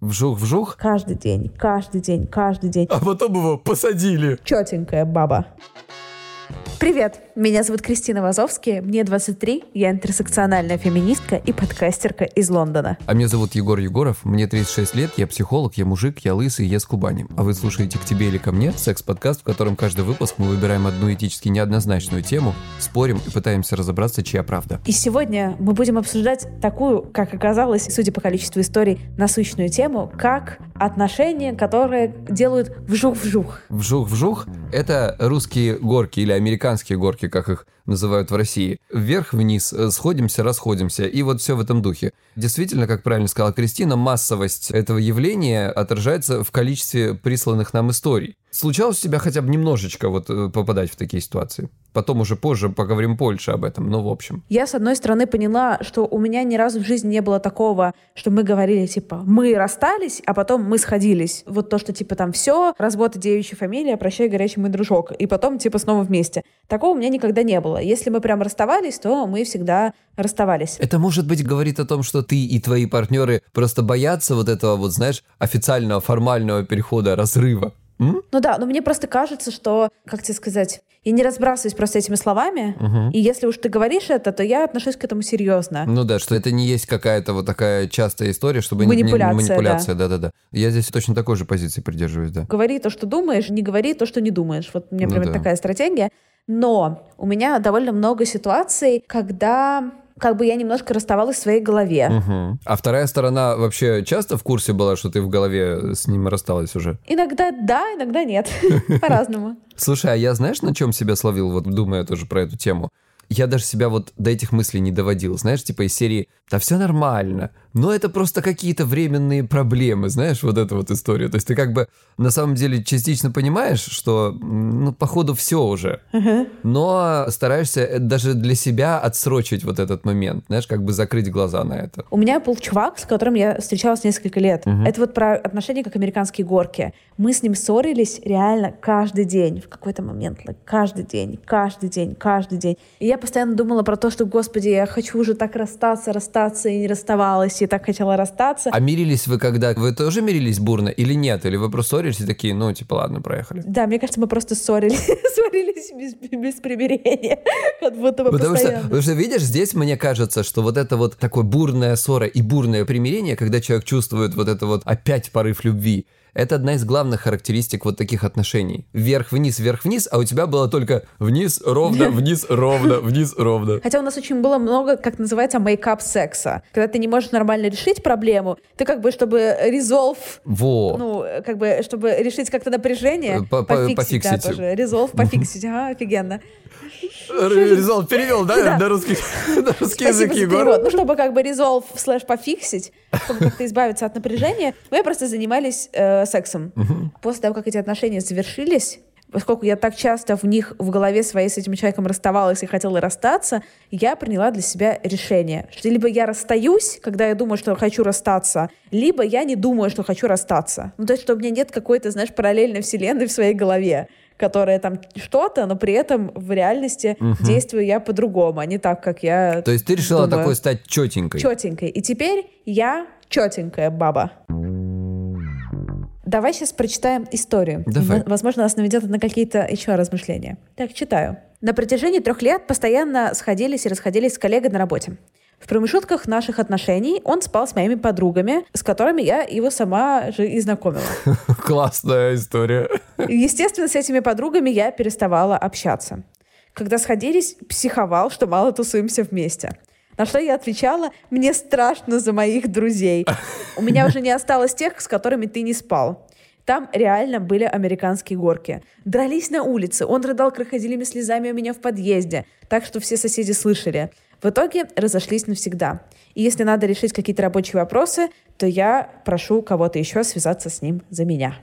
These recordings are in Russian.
Вжух-вжух, Каждый день, каждый день, каждый день. а потом его посадили. Четенькая баба. Привет, меня зовут Кристина Вазовский, мне 23, я интерсекциональная феминистка и подкастерка из Лондона. А меня зовут Егор Егоров, мне 36 лет, я психолог, я мужик, я лысый, я с Кубани. А вы слушаете «К тебе или ко мне» секс-подкаст, в котором каждый выпуск мы выбираем одну этически неоднозначную тему, спорим и пытаемся разобраться, чья правда. И сегодня мы будем обсуждать такую, как оказалось, судя по количеству историй, насущную тему, как отношения, которые делают вжух-вжух. Вжух-вжух — это русские горки или американские горки, как их называют в России. Вверх-вниз, э, сходимся, расходимся, и вот все в этом духе. Действительно, как правильно сказала Кристина, массовость этого явления отражается в количестве присланных нам историй. Случалось у тебя хотя бы немножечко вот э, попадать в такие ситуации? Потом уже позже поговорим больше об этом, но в общем. Я, с одной стороны, поняла, что у меня ни разу в жизни не было такого, что мы говорили, типа, мы расстались, а потом мы сходились. Вот то, что, типа, там, все, развод и девичья фамилия, прощай, горячий мой дружок. И потом, типа, снова вместе. Такого у меня никогда не было. Если мы прям расставались, то мы всегда расставались. Это, может быть, говорит о том, что ты и твои партнеры просто боятся вот этого, вот знаешь, официального, формального перехода, разрыва. М? Ну да, но мне просто кажется, что, как тебе сказать, я не разбрасываюсь просто этими словами, и если уж ты говоришь это, то я отношусь к этому серьезно. Ну да, что это не есть какая-то вот такая частая история, чтобы не- не- Манипуляция, манипуляция, да-да-да. Я здесь точно такой же позиции придерживаюсь, да. Говори то, что думаешь, не говори то, что не думаешь. Вот у меня Ну примерно да. такая стратегия. Но у меня довольно много ситуаций, когда как бы я немножко расставалась в своей голове. Мгм. А вторая сторона вообще часто в курсе была, что ты в голове с ним рассталась уже? Иногда да, иногда нет. По-разному. Слушай, а я знаешь, на чем себя словил, вот думая тоже про эту тему? Я даже себя вот до этих мыслей не доводил, знаешь, типа из серии «Да все нормально, но это просто какие-то временные проблемы», знаешь, вот эта вот история. То есть ты как бы на самом деле частично понимаешь, что, ну, походу, все уже, но стараешься э, даже для себя отсрочить вот этот момент, знаешь, как бы закрыть глаза на это. У меня был чувак, с которым я встречалась несколько лет. Это вот про отношения как американские горки. Мы с ним ссорились реально каждый день в какой-то момент. каждый день, каждый день, каждый день. И я постоянно думала про то, что, господи, я хочу уже так расстаться, расстаться, и не расставалась, и так хотела расстаться. А мирились вы когда? Вы тоже мирились бурно или нет? Или вы просто ссорились и такие, ну, типа, ладно, проехали? Да, мне кажется, мы просто ссорились, ссорились без, без примирения. Как будто бы Потому что, потому что, видишь, здесь мне кажется, что вот это вот такое бурная ссора и бурное примирение, когда человек чувствует вот это вот опять порыв любви, это одна из главных характеристик вот таких отношений. Вверх-вниз, вверх-вниз, а у тебя было только вниз, ровно, вниз, ровно, вниз, ровно. Хотя у нас очень было много, как называется, make-up секса. Когда ты не можешь нормально решить проблему, ты как бы, чтобы resolve, Во. ну, как бы, чтобы решить как-то напряжение, Э, по- по- пофиксить, да, тоже. Resolve, пофиксить, ага, офигенно. Resolve перевел, да, на русский, язык, Егор? Ну, чтобы как бы resolve слэш пофиксить, чтобы как-то избавиться от напряжения, мы просто занимались э, сексом. После того, как эти отношения завершились, поскольку я так часто в них в голове своей с этим человеком расставалась и хотела расстаться, я приняла для себя решение, что либо я расстаюсь, когда я думаю, что хочу расстаться, либо я не думаю, что хочу расстаться. Ну, то есть, что у меня нет какой-то, знаешь, параллельной вселенной в своей голове которая там что-то, но при этом в реальности действую я по-другому, а не так, как я То есть ты решила думаю. такой стать четенькой? четенькой. И теперь я четенькая баба. Давай сейчас прочитаем историю. Давай. Возможно, нас наведет на какие-то еще размышления. Так, читаю. На протяжении трех лет постоянно сходились и расходились с коллегой на работе. В промежутках наших отношений он спал с моими подругами, с которыми я его сама же и знакомила. Классная история. Естественно, с этими подругами я переставала общаться. Когда сходились, психовал, что мало тусуемся вместе. На что я отвечала, мне страшно за моих друзей. У меня уже не осталось тех, с которыми ты не спал. Там реально были американские горки. Дрались на улице. Он рыдал крокодилями слезами у меня в подъезде. Так что все соседи слышали. В итоге разошлись навсегда. И если надо решить какие-то рабочие вопросы, то я прошу кого-то еще связаться с ним за меня.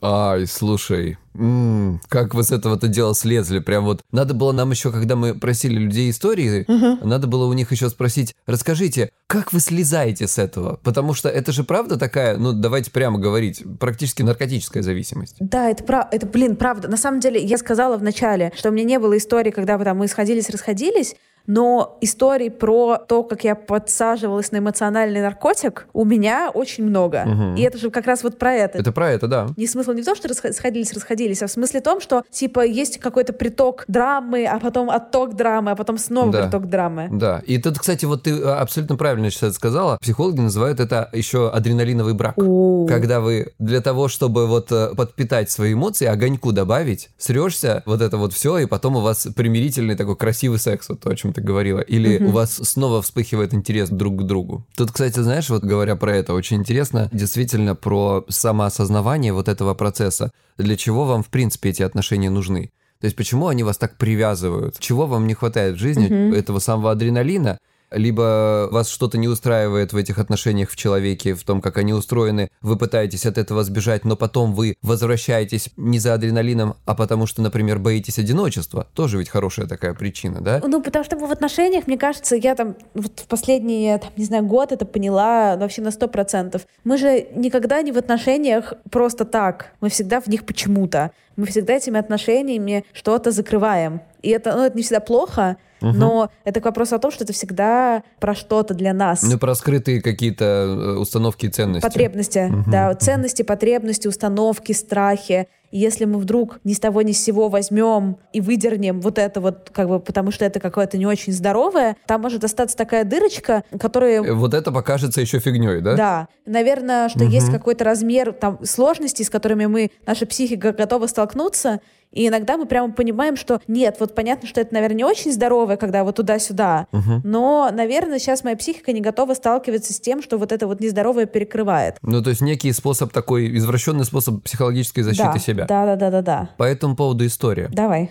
Ай, слушай, м-м, как вы с этого-то дела слезли? Прям вот надо было нам еще, когда мы просили людей истории, надо было у них еще спросить, расскажите, как вы слезаете с этого? Потому что это же правда такая, ну давайте прямо говорить, практически наркотическая зависимость. Да, это, прав... это, блин, правда. На самом деле, я сказала в начале, что у меня не было истории, когда там, мы сходились, расходились, но историй про то, как я подсаживалась на эмоциональный наркотик, у меня очень много. И это же как раз вот про это. Это про это, да. Не смысл не в том, что расход- сходились, расходились, а в смысле том, что типа есть какой-то приток драмы, а потом отток драмы, а потом снова Да. приток драмы. Да, и тут, кстати, вот ты а, абсолютно правильно сейчас сказала. Психологи называют это еще адреналиновый брак. О. Когда вы для того, чтобы вот э, подпитать свои эмоции, огоньку добавить, срешься, вот это вот все, и потом у вас примирительный такой красивый секс, вот то, о чем ты говорила. Или у вас снова вспыхивает интерес друг к другу. Тут, кстати, знаешь, вот говоря про это, очень интересно действительно про самоосознавание вот этого процесса. Для чего вам, в принципе, эти отношения нужны? То есть почему они вас так привязывают? Чего вам не хватает в жизни? Этого самого адреналина? Либо вас что-то не устраивает в этих отношениях в человеке, в том, как они устроены, вы пытаетесь от этого сбежать, но потом вы возвращаетесь не за адреналином, а потому что, например, боитесь одиночества. Тоже ведь хорошая такая причина, да? Ну, потому что в отношениях, мне кажется, я там вот в последний, там, не знаю, год это поняла вообще на сто процентов. Мы же никогда не в отношениях просто так. Мы всегда в них почему-то. Мы всегда этими отношениями что-то закрываем. И это, ну, это не всегда плохо, но это к вопросу о том, что это всегда про что-то для нас. Ну, про скрытые какие-то э, установки и ценности. Потребности, да, ценности, потребности, установки, страхи. И если мы вдруг ни с того ни с сего возьмем и выдернем вот это вот, как бы, потому что это какое-то не очень здоровое, там может остаться такая дырочка, которая Э, Вот это покажется еще фигней, да? да, наверное, что есть какой-то размер там сложностей, с которыми мы, наша психика готова столкнуться, и иногда мы прямо понимаем, что нет, вот понятно, что это, наверное, не очень здоровое, когда вот туда-сюда, но, наверное, сейчас моя психика не готова сталкиваться с тем, что вот это вот нездоровое перекрывает. Ну, то есть некий способ такой, извращенный способ психологической защиты да, себя. Да, да, да, да, да. По этому поводу история. Давай.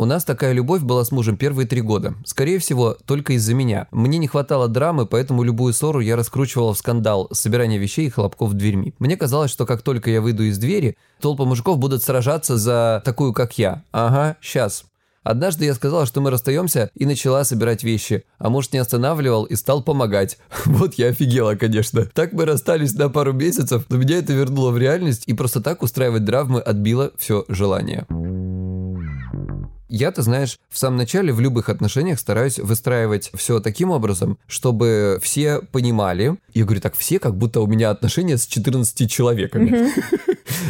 У нас такая любовь была с мужем первые три года. Скорее всего, только из-за меня. Мне не хватало драмы, поэтому любую ссору я раскручивала в скандал, собирание вещей и хлопков дверьми. Мне казалось, что как только я выйду из двери, толпа мужиков будут сражаться за такую, как я. Ага, сейчас. Однажды я сказала, что мы расстаемся, и начала собирать вещи. А муж не останавливал и стал помогать. Вот я офигела, конечно. Так мы расстались на пару месяцев, но меня это вернуло в реальность, и просто так устраивать драмы отбило все желание. Я, ты знаешь, в самом начале в любых отношениях стараюсь выстраивать все таким образом, чтобы все понимали. Я говорю так, все, как будто у меня отношения с 14 человеками.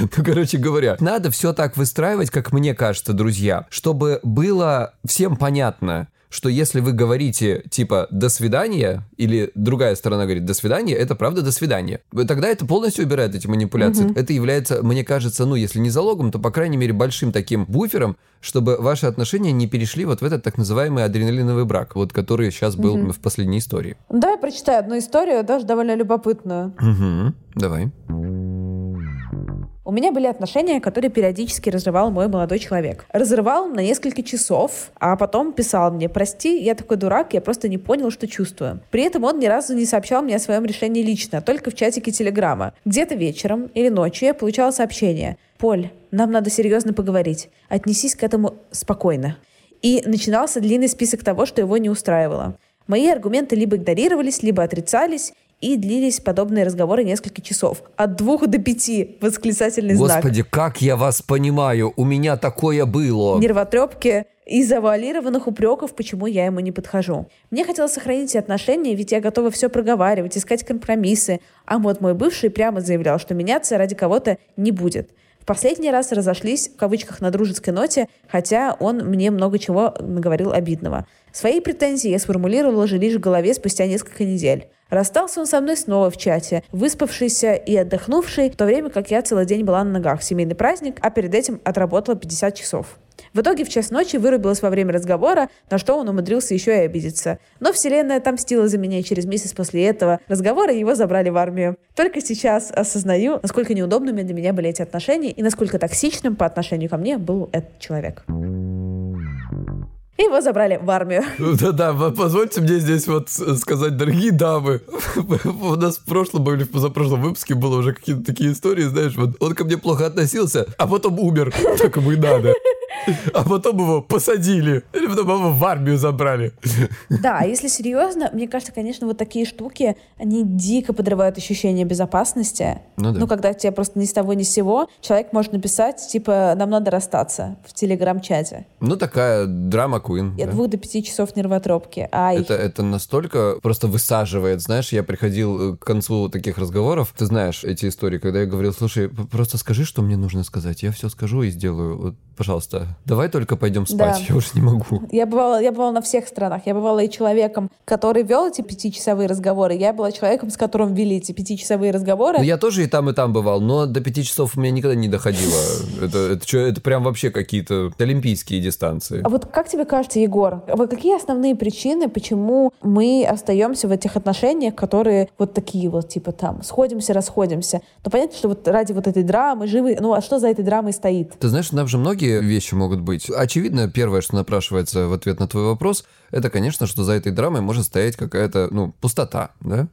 Ну, короче говоря, надо все так выстраивать, как мне кажется, друзья, чтобы было всем понятно, что если вы говорите типа «до свидания» или другая сторона говорит «до свидания», это правда «до свидания». Тогда это полностью убирает эти манипуляции. Это является, мне кажется, ну, если не залогом, то, по крайней мере, большим таким буфером, чтобы ваши отношения не перешли вот в этот так называемый адреналиновый брак, вот который сейчас был в последней истории. Давай прочитаю одну историю, даже довольно любопытную. Угу. Давай. У меня были отношения, которые периодически разрывал мой молодой человек. Разрывал на несколько часов, а потом писал мне, прости, я такой дурак, я просто не понял, что чувствую. При этом он ни разу не сообщал мне о своем решении лично, только в чатике Телеграма. Где-то вечером или ночью я получала сообщение. Поль, нам надо серьезно поговорить. Отнесись к этому спокойно. И начинался длинный список того, что его не устраивало. Мои аргументы либо игнорировались, либо отрицались, и длились подобные разговоры несколько часов. От двух до пяти восклицательный знак. Господи, как я вас понимаю, у меня такое было. Нервотрепки и завуалированных упреков, почему я ему не подхожу. Мне хотелось сохранить отношения, ведь я готова все проговаривать, искать компромиссы. А вот мой бывший прямо заявлял, что меняться ради кого-то не будет. В последний раз разошлись, в кавычках, на дружеской ноте, хотя он мне много чего наговорил обидного. Свои претензии я сформулировала же лишь в голове спустя несколько недель. Расстался он со мной снова в чате, выспавшийся и отдохнувший, в то время как я целый день была на ногах. Семейный праздник, а перед этим отработала 50 часов. В итоге в час ночи вырубилась во время разговора, на что он умудрился еще и обидеться. Но вселенная отомстила за меня, через месяц после этого разговора его забрали в армию. Только сейчас осознаю, насколько неудобными для меня были эти отношения и насколько токсичным по отношению ко мне был этот человек. И его забрали в армию. Да-да, позвольте мне здесь вот сказать, дорогие дамы, у нас в прошлом или в позапрошлом выпуске было уже какие-то такие истории, знаешь, вот он ко мне плохо относился, а потом умер. Так ему и надо. А потом его посадили. Или потом его в армию забрали. Да, если серьезно, мне кажется, конечно, вот такие штуки, они дико подрывают ощущение безопасности. Ну, да. ну когда тебе просто ни с того ни с сего человек может написать, типа, нам надо расстаться в телеграм-чате. Ну, такая драма Queen. От да. двух до пяти часов нервотропки. А это, это настолько просто высаживает. Знаешь, я приходил к концу таких разговоров. Ты знаешь эти истории, когда я говорил, слушай, просто скажи, что мне нужно сказать. Я все скажу и сделаю. Вот, пожалуйста, давай только пойдем спать, да. я уже не могу. Я бывала, я бывала на всех странах. Я бывала и человеком, который вел эти пятичасовые разговоры. Я была человеком, с которым вели эти пятичасовые разговоры. Ну, я тоже и там, и там бывал, но до пяти часов у меня никогда не доходило. Это, это, это, это прям вообще какие-то олимпийские дистанции. А вот как тебе кажется, Егор, вот какие основные причины, почему мы остаемся в этих отношениях, которые вот такие вот, типа там, сходимся, расходимся? Ну, понятно, что вот ради вот этой драмы, живы, ну, а что за этой драмой стоит? Ты знаешь, нам же многие вещи могут быть. Очевидно, первое, что напрашивается в ответ на твой вопрос, это, конечно, что за этой драмой может стоять какая-то, ну, пустота, да?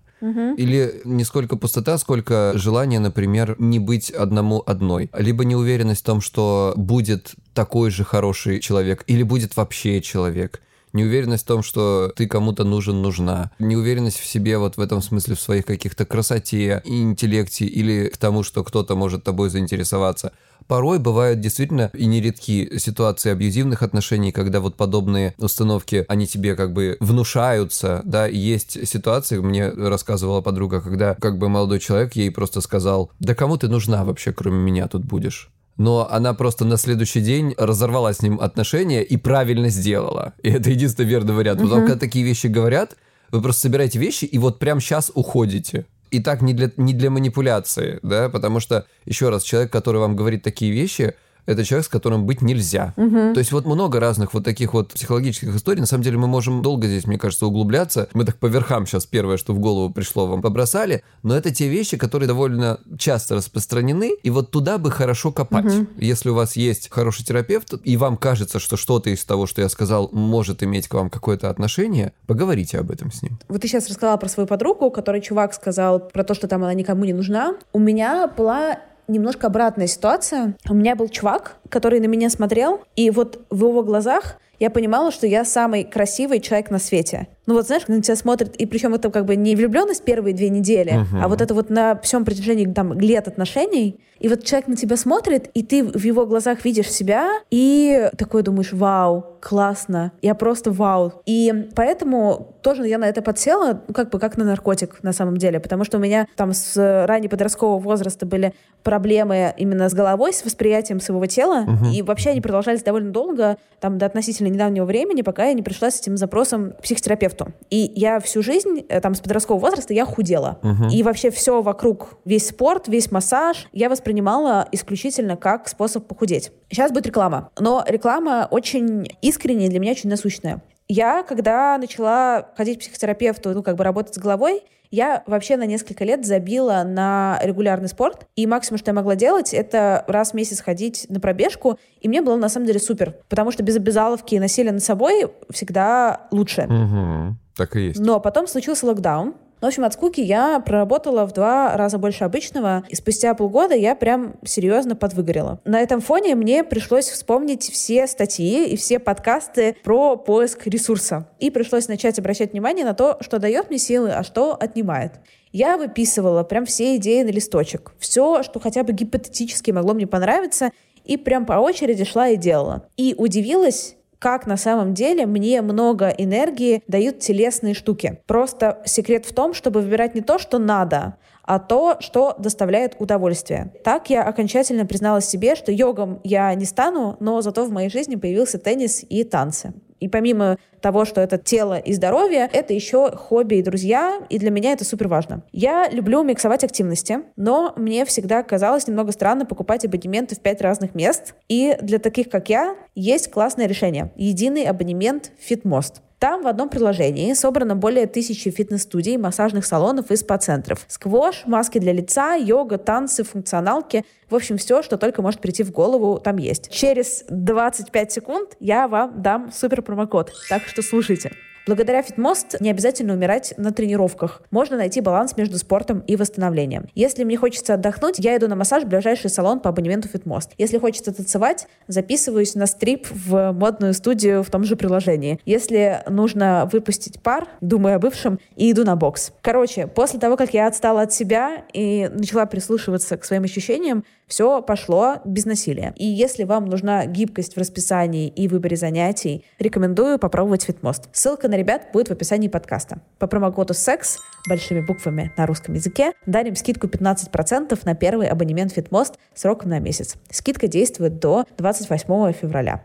Или не сколько пустота, сколько желание, например, не быть одному одной. Либо неуверенность в том, что будет такой же хороший человек, или будет вообще человек неуверенность в том, что ты кому-то нужен, нужна, неуверенность в себе вот в этом смысле, в своих каких-то красоте интеллекте или к тому, что кто-то может тобой заинтересоваться. Порой бывают действительно и нередки ситуации абьюзивных отношений, когда вот подобные установки, они тебе как бы внушаются, да, есть ситуации, мне рассказывала подруга, когда как бы молодой человек ей просто сказал, да кому ты нужна вообще, кроме меня тут будешь? Но она просто на следующий день разорвала с ним отношения и правильно сделала. И это единственный верный вариант. Потому что когда такие вещи говорят, вы просто собираете вещи и вот прям сейчас уходите. И так не для, не для манипуляции, да, потому что, еще раз, человек, который вам говорит такие вещи, это человек, с которым быть нельзя. Угу. То есть вот много разных вот таких вот психологических историй. На самом деле мы можем долго здесь, мне кажется, углубляться. Мы так по верхам сейчас первое, что в голову пришло, вам побросали. Но это те вещи, которые довольно часто распространены. И вот туда бы хорошо копать. Угу. Если у вас есть хороший терапевт, и вам кажется, что что-то из того, что я сказал, может иметь к вам какое-то отношение, поговорите об этом с ним. Вот ты сейчас рассказала про свою подругу, которой чувак сказал про то, что там она никому не нужна. У меня была немножко обратная ситуация. У меня был чувак, который на меня смотрел, и вот в его глазах я понимала, что я самый красивый человек на свете. Ну вот знаешь, на тебя смотрят, и причем это как бы не влюбленность первые две недели, uh-huh. а вот это вот на всем протяжении там лет отношений, и вот человек на тебя смотрит, и ты в его глазах видишь себя, и такой думаешь, вау, классно, я просто вау. И поэтому тоже я на это подсела, ну, как бы как на наркотик на самом деле, потому что у меня там с раннего подросткового возраста были проблемы именно с головой, с восприятием своего тела, uh-huh. и вообще они продолжались довольно долго, там до относительно недавнего времени, пока я не пришла с этим запросом к психотерапевту. И я всю жизнь, э, там с подросткового возраста, я худела. Uh-huh. И вообще все вокруг, весь спорт, весь массаж, я воспринимала исключительно как способ похудеть. Сейчас будет реклама. Но реклама очень искренняя, для меня очень насущная. Я, когда начала ходить к психотерапевту, ну, как бы работать с головой, я вообще на несколько лет забила на регулярный спорт, и максимум, что я могла делать, это раз в месяц ходить на пробежку, и мне было на самом деле супер, потому что без обязаловки и насилия над собой всегда лучше. Угу, так и есть. Но потом случился локдаун, в общем, от скуки я проработала в два раза больше обычного, и спустя полгода я прям серьезно подвыгорела. На этом фоне мне пришлось вспомнить все статьи и все подкасты про поиск ресурса. И пришлось начать обращать внимание на то, что дает мне силы, а что отнимает. Я выписывала прям все идеи на листочек. Все, что хотя бы гипотетически могло мне понравиться, и прям по очереди шла и делала. И удивилась, как на самом деле мне много энергии дают телесные штуки. Просто секрет в том, чтобы выбирать не то, что надо, а то, что доставляет удовольствие. Так я окончательно призналась себе, что йогом я не стану, но зато в моей жизни появился теннис и танцы. И помимо того, что это тело и здоровье, это еще хобби и друзья, и для меня это супер важно. Я люблю миксовать активности, но мне всегда казалось немного странно покупать абонементы в пять разных мест, и для таких, как я, есть классное решение — единый абонемент FitMost. Там в одном приложении собрано более тысячи фитнес-студий, массажных салонов и спа-центров. Сквош, маски для лица, йога, танцы, функционалки. В общем, все, что только может прийти в голову, там есть. Через 25 секунд я вам дам супер промокод. Так что слушайте. Благодаря FitMost не обязательно умирать на тренировках. Можно найти баланс между спортом и восстановлением. Если мне хочется отдохнуть, я иду на массаж в ближайший салон по абонементу FitMost. Если хочется танцевать, записываюсь на стрип в модную студию в том же приложении. Если нужно выпустить пар, думаю о бывшем, и иду на бокс. Короче, после того, как я отстала от себя и начала прислушиваться к своим ощущениям, все пошло без насилия. И если вам нужна гибкость в расписании и выборе занятий, рекомендую попробовать Фитмост. Ссылка на ребят будет в описании подкаста. По промокоду «Секс» большими буквами на русском языке дарим скидку 15% на первый абонемент Фитмост сроком на месяц. Скидка действует до 28 февраля.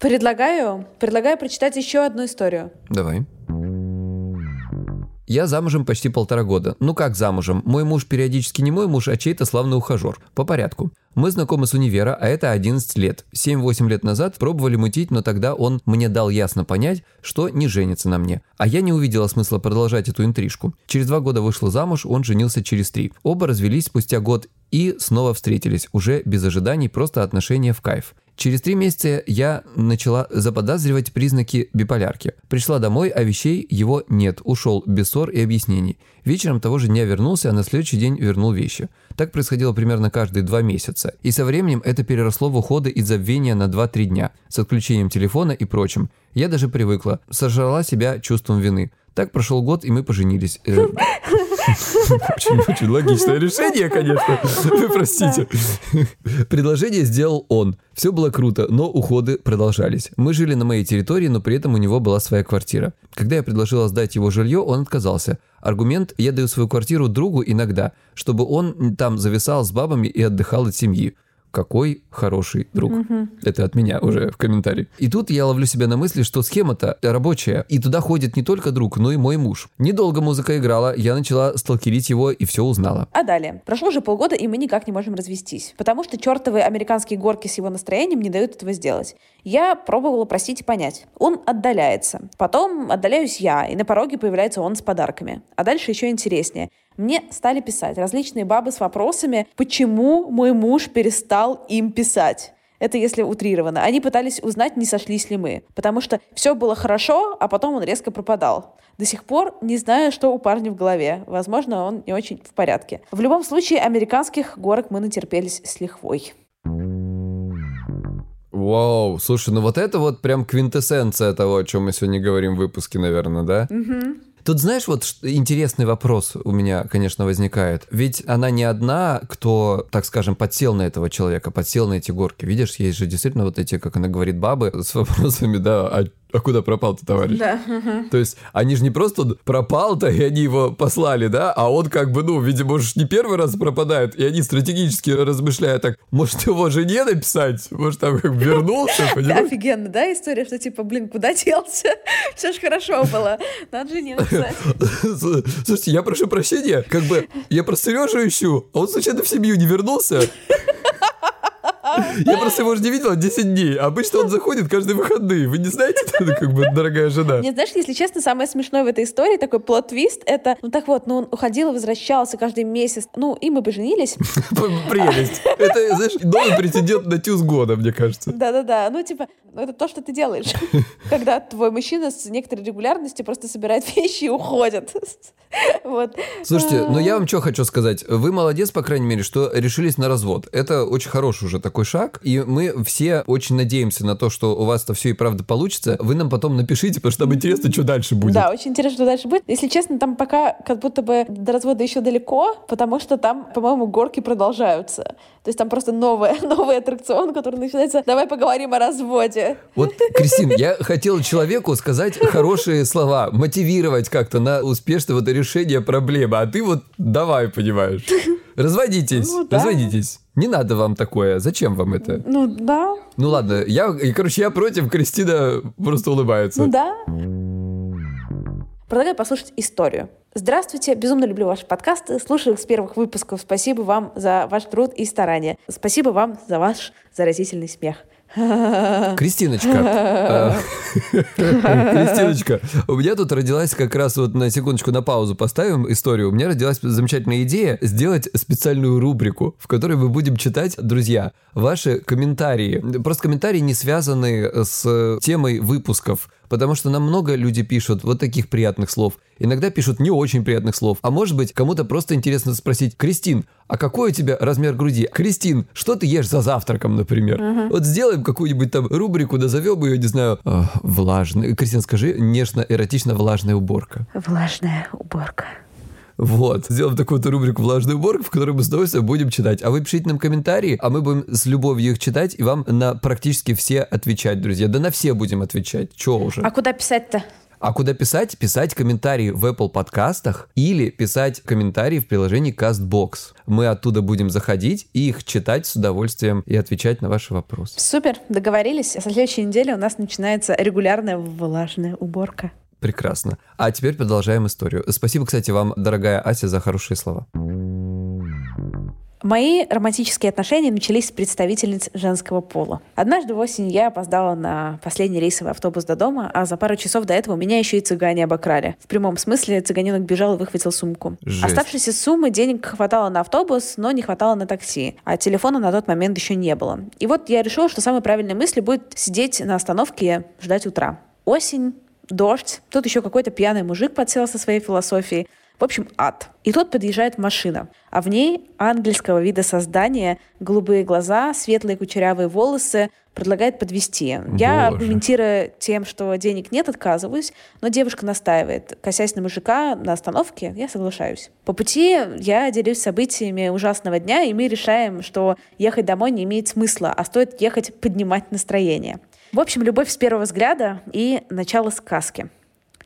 Предлагаю, предлагаю прочитать еще одну историю. Давай. Я замужем почти полтора года. Ну как замужем? Мой муж периодически не мой муж, а чей-то славный ухажер. По порядку. Мы знакомы с универа, а это 11 лет. 7-8 лет назад пробовали мутить, но тогда он мне дал ясно понять, что не женится на мне. А я не увидела смысла продолжать эту интрижку. Через два года вышла замуж, он женился через три. Оба развелись спустя год и снова встретились, уже без ожиданий, просто отношения в кайф. Через три месяца я начала заподозривать признаки биполярки. Пришла домой, а вещей его нет, ушел без ссор и объяснений. Вечером того же дня вернулся, а на следующий день вернул вещи. Так происходило примерно каждые два месяца. И со временем это переросло в уходы и забвения на 2-3 дня, с отключением телефона и прочим. Я даже привыкла, сожрала себя чувством вины. Так прошел год, и мы поженились. Э, очень, логичное решение, конечно. Вы простите. Предложение сделал он. Все было круто, но уходы продолжались. Мы жили на моей территории, но при этом у него была своя квартира. Когда я предложила сдать его жилье, он отказался. Аргумент «я даю свою квартиру другу иногда, чтобы он там зависал с бабами и отдыхал от семьи» какой хороший друг. Угу. Это от меня уже в комментарии. И тут я ловлю себя на мысли, что схема-то рабочая, и туда ходит не только друг, но и мой муж. Недолго музыка играла, я начала сталкерить его и все узнала. А далее. Прошло уже полгода, и мы никак не можем развестись, потому что чертовые американские горки с его настроением не дают этого сделать. Я пробовала просить и понять. Он отдаляется. Потом отдаляюсь я, и на пороге появляется он с подарками. А дальше еще интереснее. Мне стали писать различные бабы с вопросами, почему мой муж перестал им писать. Это если утрированно. Они пытались узнать, не сошлись ли мы. Потому что все было хорошо, а потом он резко пропадал. До сих пор не знаю, что у парня в голове. Возможно, он не очень в порядке. В любом случае, американских горок мы натерпелись с лихвой. Вау, слушай, ну вот это вот прям квинтэссенция того, о чем мы сегодня говорим в выпуске, наверное, да? Угу. Тут знаешь, вот интересный вопрос у меня, конечно, возникает. Ведь она не одна, кто, так скажем, подсел на этого человека, подсел на эти горки. Видишь, есть же действительно вот эти, как она говорит, бабы с вопросами, да, а а куда пропал-то товарищ? Да. То есть они же не просто пропал-то, и они его послали, да, а он как бы, ну, видимо, уж не первый раз пропадает, и они стратегически размышляют так, может, его жене написать? Может, там как вернулся, понимаешь? Офигенно, да, история, что типа, блин, куда делся? Все же хорошо было, надо жене написать. Слушайте, я прошу прощения, как бы, я просто Сережу ищу, а он случайно в семью не вернулся? Я просто его уже не видела 10 дней. Обычно он заходит каждые выходные. Вы не знаете, как бы дорогая жена. Не знаешь, если честно, самое смешное в этой истории, такой плод-твист, это, ну так вот, ну он уходил и возвращался каждый месяц. Ну, и мы поженились. Прелесть. Это, знаешь, новый претендент на тюз года, мне кажется. Да-да-да. Ну, типа, ну, это то, что ты делаешь. Когда твой мужчина с некоторой регулярностью просто собирает вещи и уходит. Вот. Слушайте, ну я вам что хочу сказать. Вы молодец, по крайней мере, что решились на развод. Это очень хороший уже такой шаг. И мы все очень надеемся на то, что у вас это все и правда получится. Вы нам потом напишите, потому что нам интересно, что дальше будет. Да, очень интересно, что дальше будет. Если честно, там пока как будто бы до развода еще далеко, потому что там, по-моему, горки продолжаются. То есть там просто новый, новый аттракцион, который начинается «давай поговорим о разводе». Вот, Кристин, я хотел человеку сказать хорошие слова, мотивировать как-то на успешное вот решение проблемы, а ты вот давай, понимаешь. Разводитесь, Ну, да. разводитесь. Не надо вам такое. Зачем вам это? Ну да, Ну ладно, я, короче, я против, Кристина просто улыбается. ну да. Предлагаю послушать историю. Здравствуйте, безумно люблю ваши подкасты, слушаю их с первых выпусков. Спасибо вам за ваш труд и старания. Спасибо вам за ваш заразительный смех. Кристиночка, э, Кристиночка, у меня тут родилась как раз вот на секундочку на паузу поставим историю. У меня родилась замечательная идея сделать специальную рубрику, в которой мы будем читать, друзья, ваши комментарии. Просто комментарии не связаны с темой выпусков. Потому что нам много люди пишут вот таких приятных слов. Иногда пишут не очень приятных слов. А может быть, кому-то просто интересно спросить, Кристин, а какой у тебя размер груди? Кристин, что ты ешь за завтраком, например? Вот сделаем какую-нибудь там рубрику, назовем ее, не знаю, а, влажный. Кристин, скажи, нежно-эротично-влажная уборка. Влажная уборка. Вот. Сделаем такую вот рубрику «Влажная уборка», в которой мы с удовольствием будем читать. А вы пишите нам комментарии, а мы будем с любовью их читать и вам на практически все отвечать, друзья. Да на все будем отвечать. Чего уже? А куда писать-то? А куда писать? Писать комментарии в Apple подкастах или писать комментарии в приложении CastBox. Мы оттуда будем заходить и их читать с удовольствием и отвечать на ваши вопросы. Супер, договорились. А со следующей недели у нас начинается регулярная влажная уборка. Прекрасно. А теперь продолжаем историю. Спасибо, кстати, вам, дорогая Ася, за хорошие слова. Мои романтические отношения начались с представительниц женского пола. Однажды в осень я опоздала на последний рейсовый автобус до дома, а за пару часов до этого меня еще и цыгане обокрали. В прямом смысле цыганенок бежал и выхватил сумку. Жесть. Оставшейся суммы денег хватало на автобус, но не хватало на такси, а телефона на тот момент еще не было. И вот я решила, что самой правильной мыслью будет сидеть на остановке и ждать утра. Осень, дождь, тут еще какой-то пьяный мужик подсел со своей философией. В общем, ад. И тут подъезжает машина, а в ней ангельского вида создание, голубые глаза, светлые кучерявые волосы, предлагает подвести. Я, аргументируя тем, что денег нет, отказываюсь, но девушка настаивает. Косясь на мужика на остановке, я соглашаюсь. По пути я делюсь событиями ужасного дня, и мы решаем, что ехать домой не имеет смысла, а стоит ехать поднимать настроение. В общем, любовь с первого взгляда и начало сказки.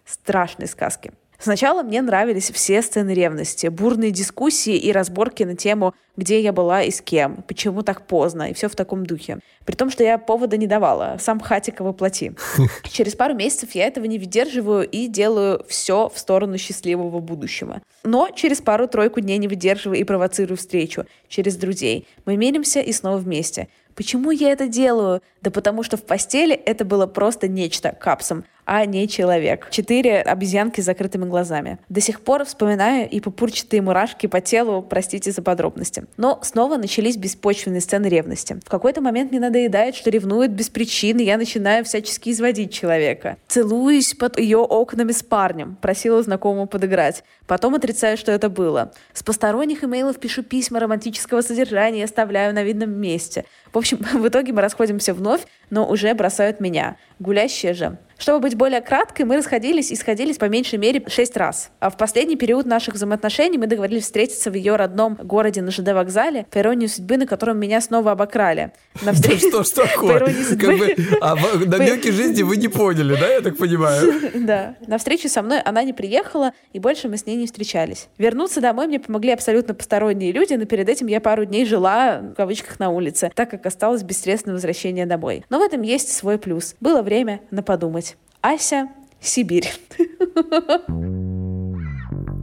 Страшной сказки. Сначала мне нравились все сцены ревности, бурные дискуссии и разборки на тему, где я была и с кем, почему так поздно, и все в таком духе. При том, что я повода не давала, сам Хатика воплоти. Через пару месяцев я этого не выдерживаю и делаю все в сторону счастливого будущего. Но через пару-тройку дней не выдерживаю и провоцирую встречу через друзей. Мы миримся и снова вместе. Почему я это делаю? Да потому что в постели это было просто нечто капсом, а не человек. Четыре обезьянки с закрытыми глазами. До сих пор вспоминаю и пупурчатые мурашки по телу, простите за подробности. Но снова начались беспочвенные сцены ревности. В какой-то момент мне надоедает, что ревнует без причины, я начинаю всячески изводить человека. Целуюсь под ее окнами с парнем, просила знакомого подыграть. Потом отрицаю, что это было. С посторонних имейлов пишу письма романтического содержания и оставляю на видном месте. В общем, в итоге мы расходимся вновь, но уже бросают меня. Гулящие же. Чтобы быть более краткой, мы расходились и сходились по меньшей мере шесть раз. А в последний период наших взаимоотношений мы договорились встретиться в ее родном городе на ЖД вокзале, по иронии судьбы, на котором меня снова обокрали. На встрече... что По такое? иронии судьбы. А намеки жизни вы не поняли, да, я так понимаю? Да. На встречу со мной она не приехала, и больше мы с ней не встречались. Вернуться домой мне помогли абсолютно посторонние люди, но перед этим я пару дней жила, в кавычках, на улице, так как осталось без средств на возвращение домой. Но в этом есть свой плюс. Было время на подумать. Ася, Сибирь.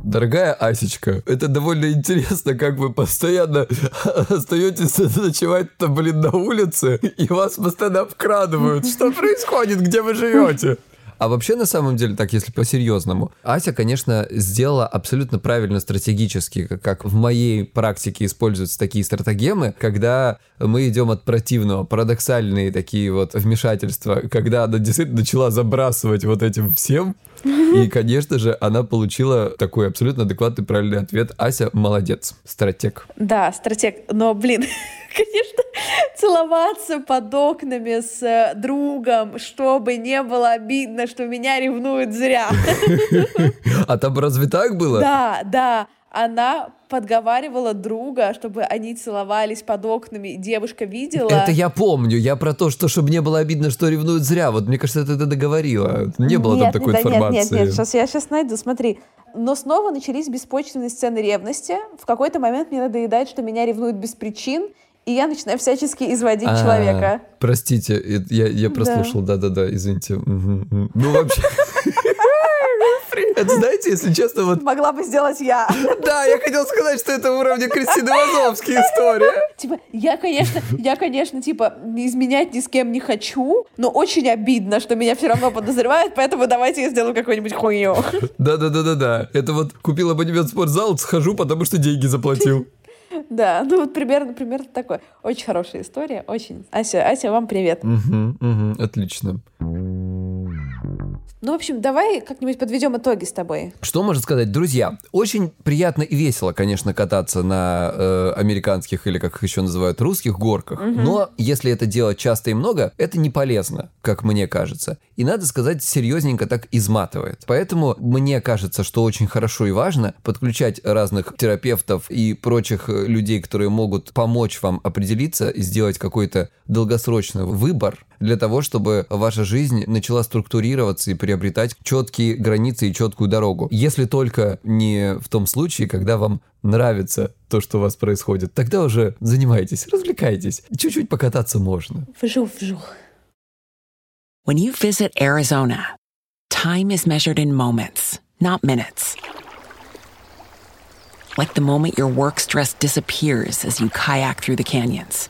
Дорогая Асечка, это довольно интересно, как вы постоянно остаетесь ночевать-то, блин, на улице, и вас постоянно обкрадывают. Что происходит? Где вы живете? А вообще, на самом деле, так, если по-серьезному, Ася, конечно, сделала абсолютно правильно стратегически, как, в моей практике используются такие стратегемы, когда мы идем от противного, парадоксальные такие вот вмешательства, когда она действительно начала забрасывать вот этим всем, и, конечно же, она получила такой абсолютно адекватный правильный ответ. Ася молодец, стратег. Да, стратег. Но, блин, конечно, целоваться под окнами с э, другом, чтобы не было обидно, что меня ревнуют зря. А там разве так было? Да, да. Она подговаривала друга, чтобы они целовались под окнами, и девушка видела. Это я помню. Я про то, что чтобы не было обидно, что ревнуют зря. Вот мне кажется, ты это договорила. Не было нет, там такой нет, информации. Нет, нет, нет, сейчас я сейчас найду, смотри. Но снова начались беспочвенные сцены ревности. В какой-то момент мне надоедает, что меня ревнуют без причин, и я начинаю всячески изводить А, человека. Простите, я, я прослушал, да-да-да, извините. Ну, вообще... Это, знаете, если честно, вот... Могла бы сделать я. Да, я хотел сказать, что это уровня Кристины Вазовски история. Типа, я, конечно, я, конечно, типа, изменять ни с кем не хочу, но очень обидно, что меня все равно подозревают, поэтому давайте я сделаю какую-нибудь хуйню. Да-да-да-да-да. Это вот купил абонемент в спортзал, схожу, потому что деньги заплатил. Да, ну вот примерно, примерно такое. Очень хорошая история, очень. Ася, Ася, вам привет. Мгм, мгм, Отлично. Ну, в общем, давай как-нибудь подведем итоги с тобой. Что можно сказать? Друзья, очень приятно и весело, конечно, кататься на э, американских или, как их еще называют, русских горках. Но если это делать часто и много, это не полезно, как мне кажется. И надо сказать, серьезненько так изматывает. Поэтому мне кажется, что очень хорошо и важно подключать разных терапевтов и прочих э, людей, которые могут помочь вам определиться и сделать какой-то долгосрочный выбор для того, чтобы ваша жизнь начала структурироваться и приобретать четкие границы и четкую дорогу. Если только не в том случае, когда вам нравится то, что у вас происходит, тогда уже занимайтесь, развлекайтесь. Чуть-чуть покататься можно. Вжух, вжух. When you visit Arizona, time is measured in moments, not minutes. Like the moment your work stress disappears as you kayak through the canyons.